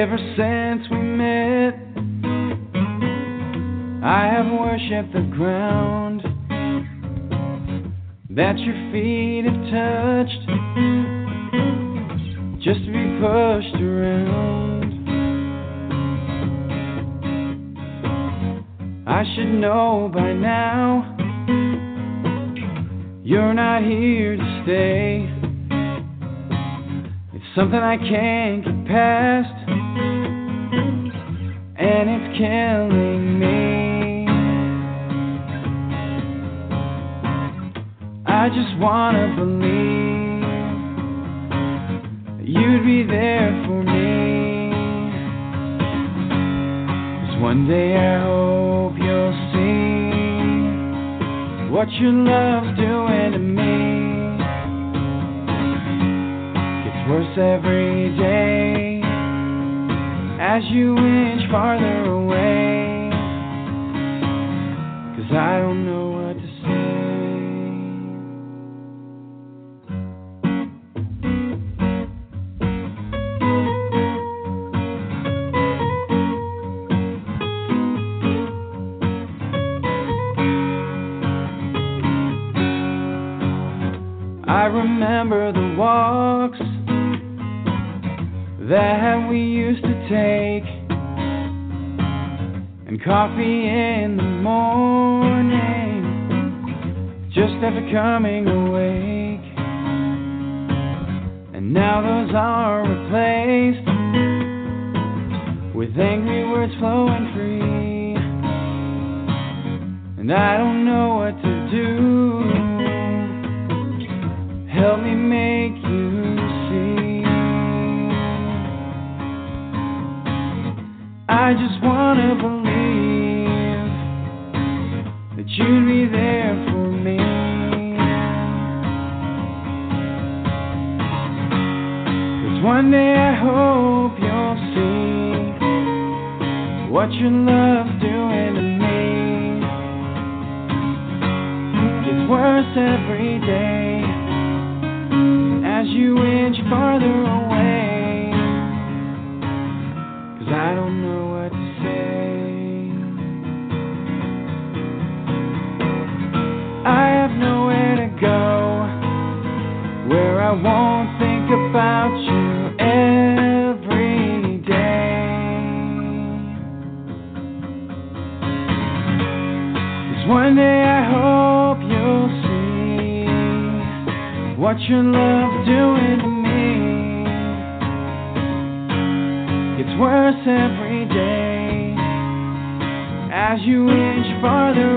Ever since we met, I have worshipped the ground that your feet have touched just to be pushed around. I should know by now you're not here to stay. It's something I can't get past and it's killing me. I just wanna believe you'd be there for me. Cause one day I hope you'll see what your love's doing to me. Gets worse every day as you inch farther away. Cause I don't coffee in the morning, just after coming awake. And now those are replaced with angry words flowing free, and I I just wanna believe that you'd be there for me. Cause one day I hope you'll see what your love's doing to me. Gets worse every day as you inch farther your love's doing to me. It's worse every day as you inch farther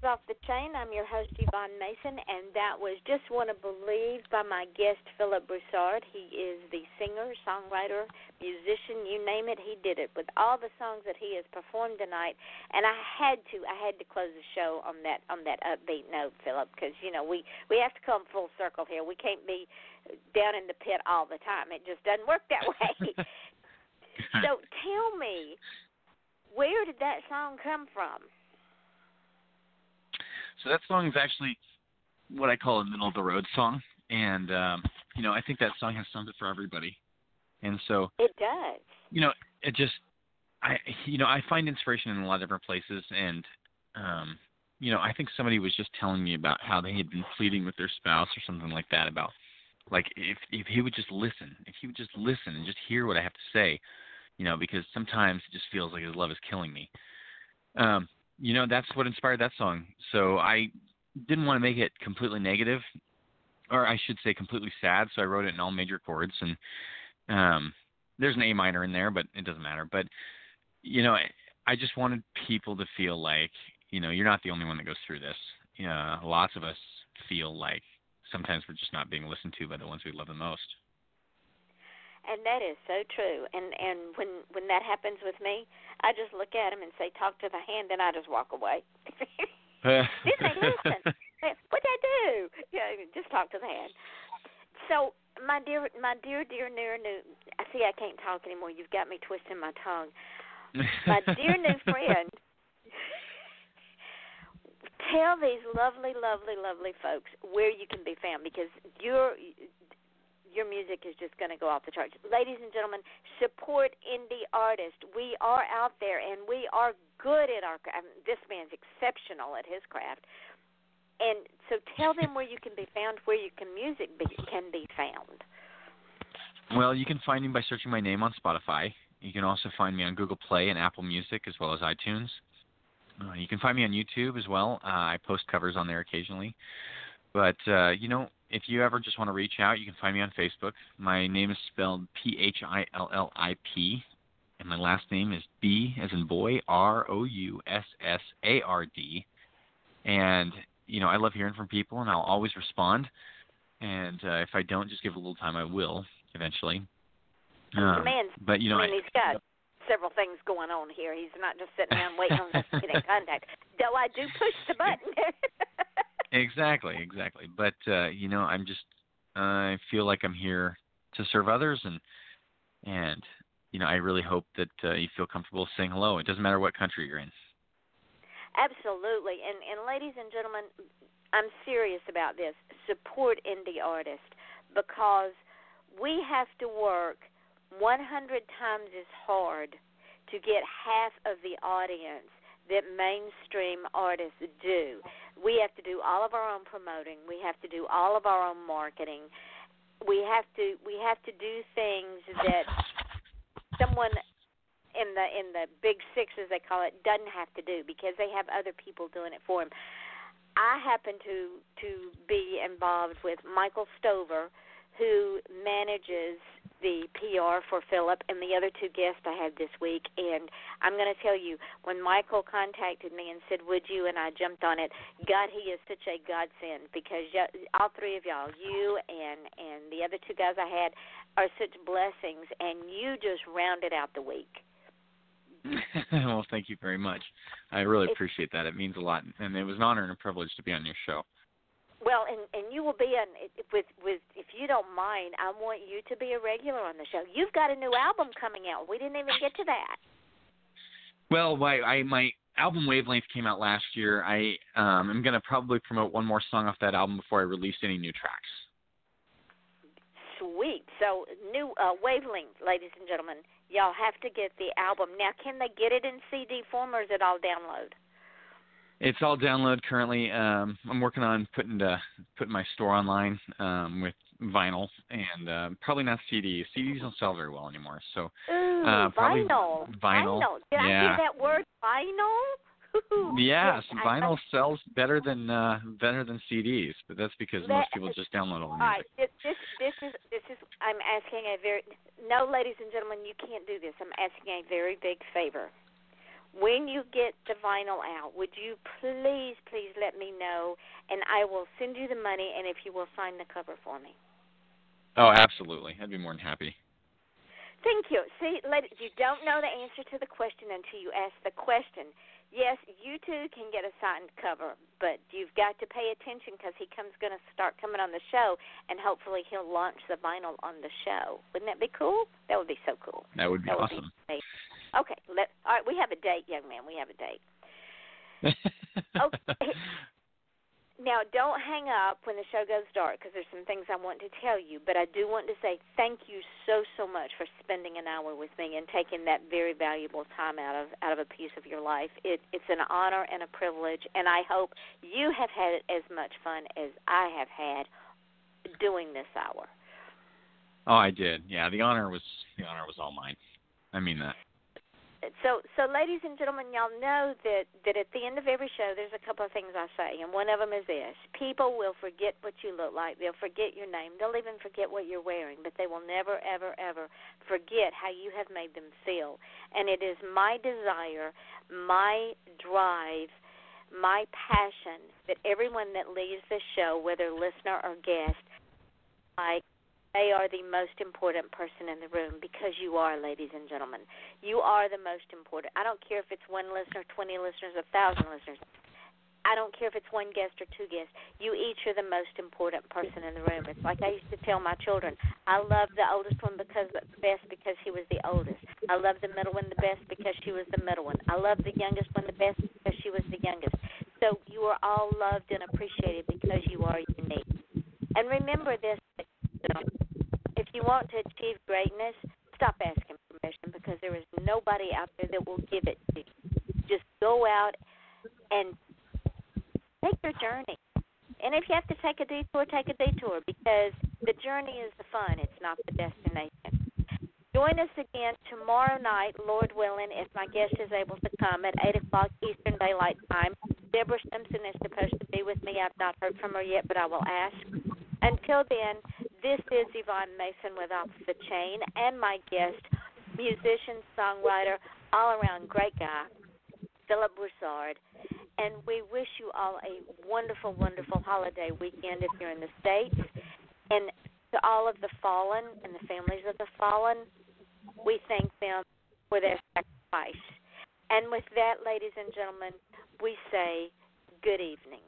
is Off the Chain. I'm your host, Yvonne Mason, and that was Just Wanna Believe by my guest, Phillip Broussard. He is the singer, songwriter, musician, you name it, he did it with all the songs that he has performed tonight. And I had to, I had to close the show on that on that upbeat note, Phillip, because you know we we have to come full circle here. We can't be down in the pit all the time. It just doesn't work that way. so tell me, where did that song come from? So that song is actually what I call a middle of the road song, and um, you know I think that song has something for everybody. And so It does. you know it just I you know I find inspiration in a lot of different places, and um, you know I think somebody was just telling me about how they had been pleading with their spouse or something like that about like if if he would just listen, if he would just listen and just hear what I have to say, you know, because sometimes it just feels like his love is killing me. Um, you know, that's what inspired that song. So I didn't want to make it completely negative, or I should say completely sad. So I wrote it in all major chords, and um, there's an A minor in there, but it doesn't matter. But you know, I, I just wanted people to feel like, you know, you're not the only one that goes through this. You know, lots of us feel like sometimes we're just not being listened to by the ones we love the most. And that is so true. And and when when that happens with me, I just look at him and say, "Talk to the hand," and I just walk away. Didn't they listen? What'd I do? Yeah, just talk to the hand. So, my dear, my dear, dear, near, new. I see I can't talk anymore. You've got me twisting my tongue. My dear new friend, tell these lovely, lovely, lovely folks where you can be found because your your music is just going to go off the charts. Ladies and gentlemen, support indie artists. We are out there and we are good at our. Mean, this man's exceptional at his craft. And so, tell them where you can be found, where your can music be, can be found. Well, you can find me by searching my name on Spotify. You can also find me on Google Play and Apple Music as well as iTunes. Uh, you can find me on YouTube as well. Uh, I post covers on there occasionally. But uh, you know, if you ever just want to reach out, you can find me on Facebook. My name is spelled P H I L L I P, and my last name is B as in boy R O U S S A R D. And you know, I love hearing from people, and I'll always respond. And uh, if I don't, just give it a little time, I will. eventually. Um, man's but you know, I mean, he's got several things going on here. He's not just sitting around waiting on us to get in contact. Though I do push the button. exactly, exactly. But uh, you know, I'm just I feel like I'm here to serve others, and and you know, I really hope that uh, you feel comfortable saying hello. It doesn't matter what country you're in. Absolutely. And and ladies and gentlemen, I'm serious about this. Support indie artists because we have to work 100 times as hard to get half of the audience that mainstream artists do. We have to do all of our own promoting. We have to do all of our own marketing. We have to we have to do things that someone in the in the big six as they call it doesn't have to do because they have other people doing it for them. I happen to to be involved with Michael Stover, who manages the PR for Phillip and the other two guests I had this week. And I'm going to tell you, when Michael contacted me and said, "Would you?" and I jumped on it. God, he is such a godsend because y- all three of y'all, you and and the other two guys I had, are such blessings, and you just rounded out the week. well, thank you very much. I really It's- appreciate that. It means a lot, and it was an honor and a privilege to be on your show. Well, and and you will be on with with if you don't mind, I want you to be a regular on the show. You've got a new album coming out. We didn't even get to that. Well, my I, my album Wavelength came out last year. I um, am going to probably promote one more song off that album before I release any new tracks. Sweet. So new uh, wavelength, ladies and gentlemen. Y'all have to get the album now. Can they get it in CD form or is it all download? It's all download currently. Um, I'm working on putting the putting my store online um, with vinyl and uh, probably not CDs. CDs don't sell very well anymore. So Ooh, Uh, probably vinyl. vinyl. Did I Yeah. hear that word vinyl? Yes, I- vinyl sells better than uh, better than CDs, but that's because That- most people just download all the All right, music. this, this this is this is I'm asking a very no, ladies and gentlemen, you can't do this. I'm asking a very big favor. When you get the vinyl out, would you please, please let me know, and I will send you the money, and if you will sign the cover for me. Oh, absolutely. I'd be more than happy. Thank you. See, ladies, you don't know the answer to the question until you ask the question. Yes, you too can get a signed cover, but you've got to pay attention because he comes going to start coming on the show, and hopefully he'll launch the vinyl on the show. Wouldn't that be cool? That would be so cool. That would be That would awesome. be amazing. Okay, let all right. We have a date, young man. We have a date. Okay. Now, don't hang up when the show goes dark because there's some things I want to tell you. But I do want to say thank you so so much for spending an hour with me and taking that very valuable time out of out of a piece of your life. It, it's an honor and a privilege, and I hope you have had as much fun as I have had doing this hour. Oh, I did. Yeah, the honor was the honor was all mine. I mean that. So so ladies and gentlemen y'all know that that at the end of every show there's a couple of things i say and one of them is this. People will forget what you look like. They'll forget your name. They'll even forget what you're wearing but they will never ever ever forget how you have made them feel. And it is my desire my drive my passion that everyone that leaves the show whether listener or guest like they are the most important person in the room because you are, ladies and gentlemen. You are the most important. I don't care if it's one listener, 20 listeners, a thousand listeners. I don't care if it's one guest or two guests. You each are the most important person in the room. It's like I used to tell my children. I love the oldest one because best because he was the oldest. I love the middle one the best because she was the middle one. I love the youngest one the best because she was the youngest. So you are all loved and appreciated because you are unique. And remember this if you want to achieve greatness, stop asking permission because there is nobody out there that will give it to you. Just go out and take your journey. And if you have to take a detour, take a detour because the journey is the fun, it's not the destination. Join us again tomorrow night, Lord willing, if my guest is able to come at 8 o'clock Eastern Daylight Time. Deborah Simpson is supposed to be with me. I've not heard from her yet, but I will ask. Until then, this is Yvonne Mason with Off the Chain and my guest, musician, songwriter, all around great guy, Phillip Broussard. And we wish you all a wonderful, wonderful holiday weekend if you're in the States. And to all of the fallen and the families of the fallen, we thank them for their sacrifice. And with that, ladies and gentlemen, we say good evening.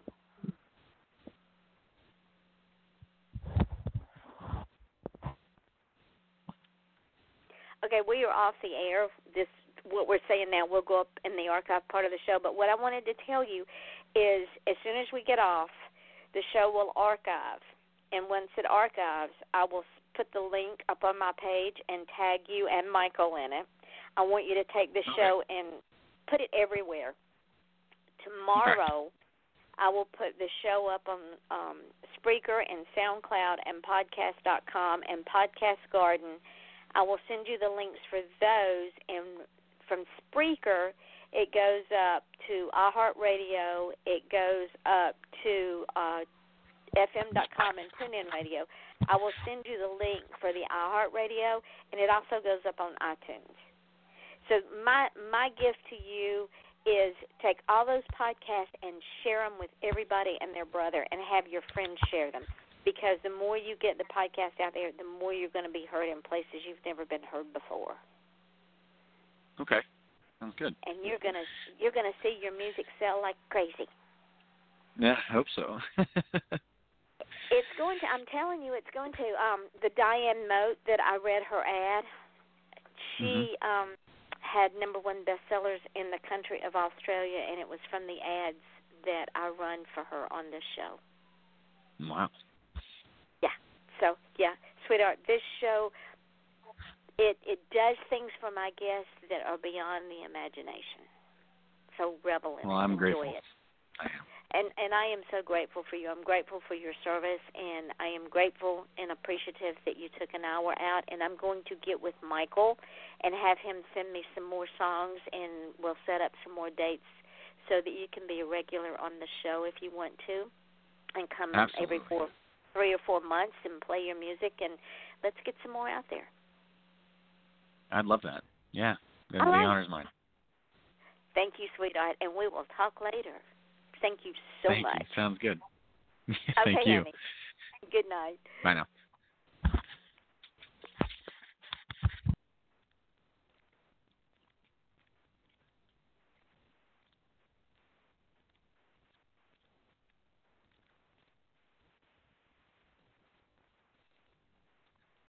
Okay, we are off the air. This what we're saying now will go up in the archive part of the show. But what I wanted to tell you is, as soon as we get off, the show will archive, and once it archives, I will put the link up on my page and tag you and Michael in it. I want you to take the Okay. show and put it everywhere. Tomorrow, I will put the show up on um, Spreaker and SoundCloud and Podcast.com and Podcast Garden. I will send you the links for those, and from Spreaker, it goes up to iHeartRadio. It goes up to uh, FM.com and TuneIn Radio. I will send you the link for the iHeartRadio, and it also goes up on iTunes. So my my gift to you is take all those podcasts and share them with everybody and their brother, and have your friends share them. Because the more you get the podcast out there, the more you're going to be heard in places you've never been heard before, Okay. Sounds good. and you're gonna you're gonna see your music sell like crazy. Yeah, I hope so. It's going to. I'm telling you, it's going to. Um, the Diane Moat that I read her ad, she um, had number one bestsellers in the country of Australia, and it was from the ads that I run for her on this show. wow. So yeah, sweetheart, this show it it does things for my guests that are beyond the imagination. So revel in Well, it, I'm enjoy grateful. it. I am. And and I am so grateful for you. I'm grateful for your service, and I am grateful and appreciative that you took an hour out. And I'm going to get with Michael and have him send me some more songs, and we'll set up some more dates so that you can be a regular on the show if you want to, and come every Absolutely. Three or four months and play your music, and let's get some more out there. I'd love that. Yeah. The, All the right. honor's mine. Thank you, sweetheart, and we will talk later. Thank you so Thank much. you. Sounds good. okay, Thank you. honey. Good night. Bye now.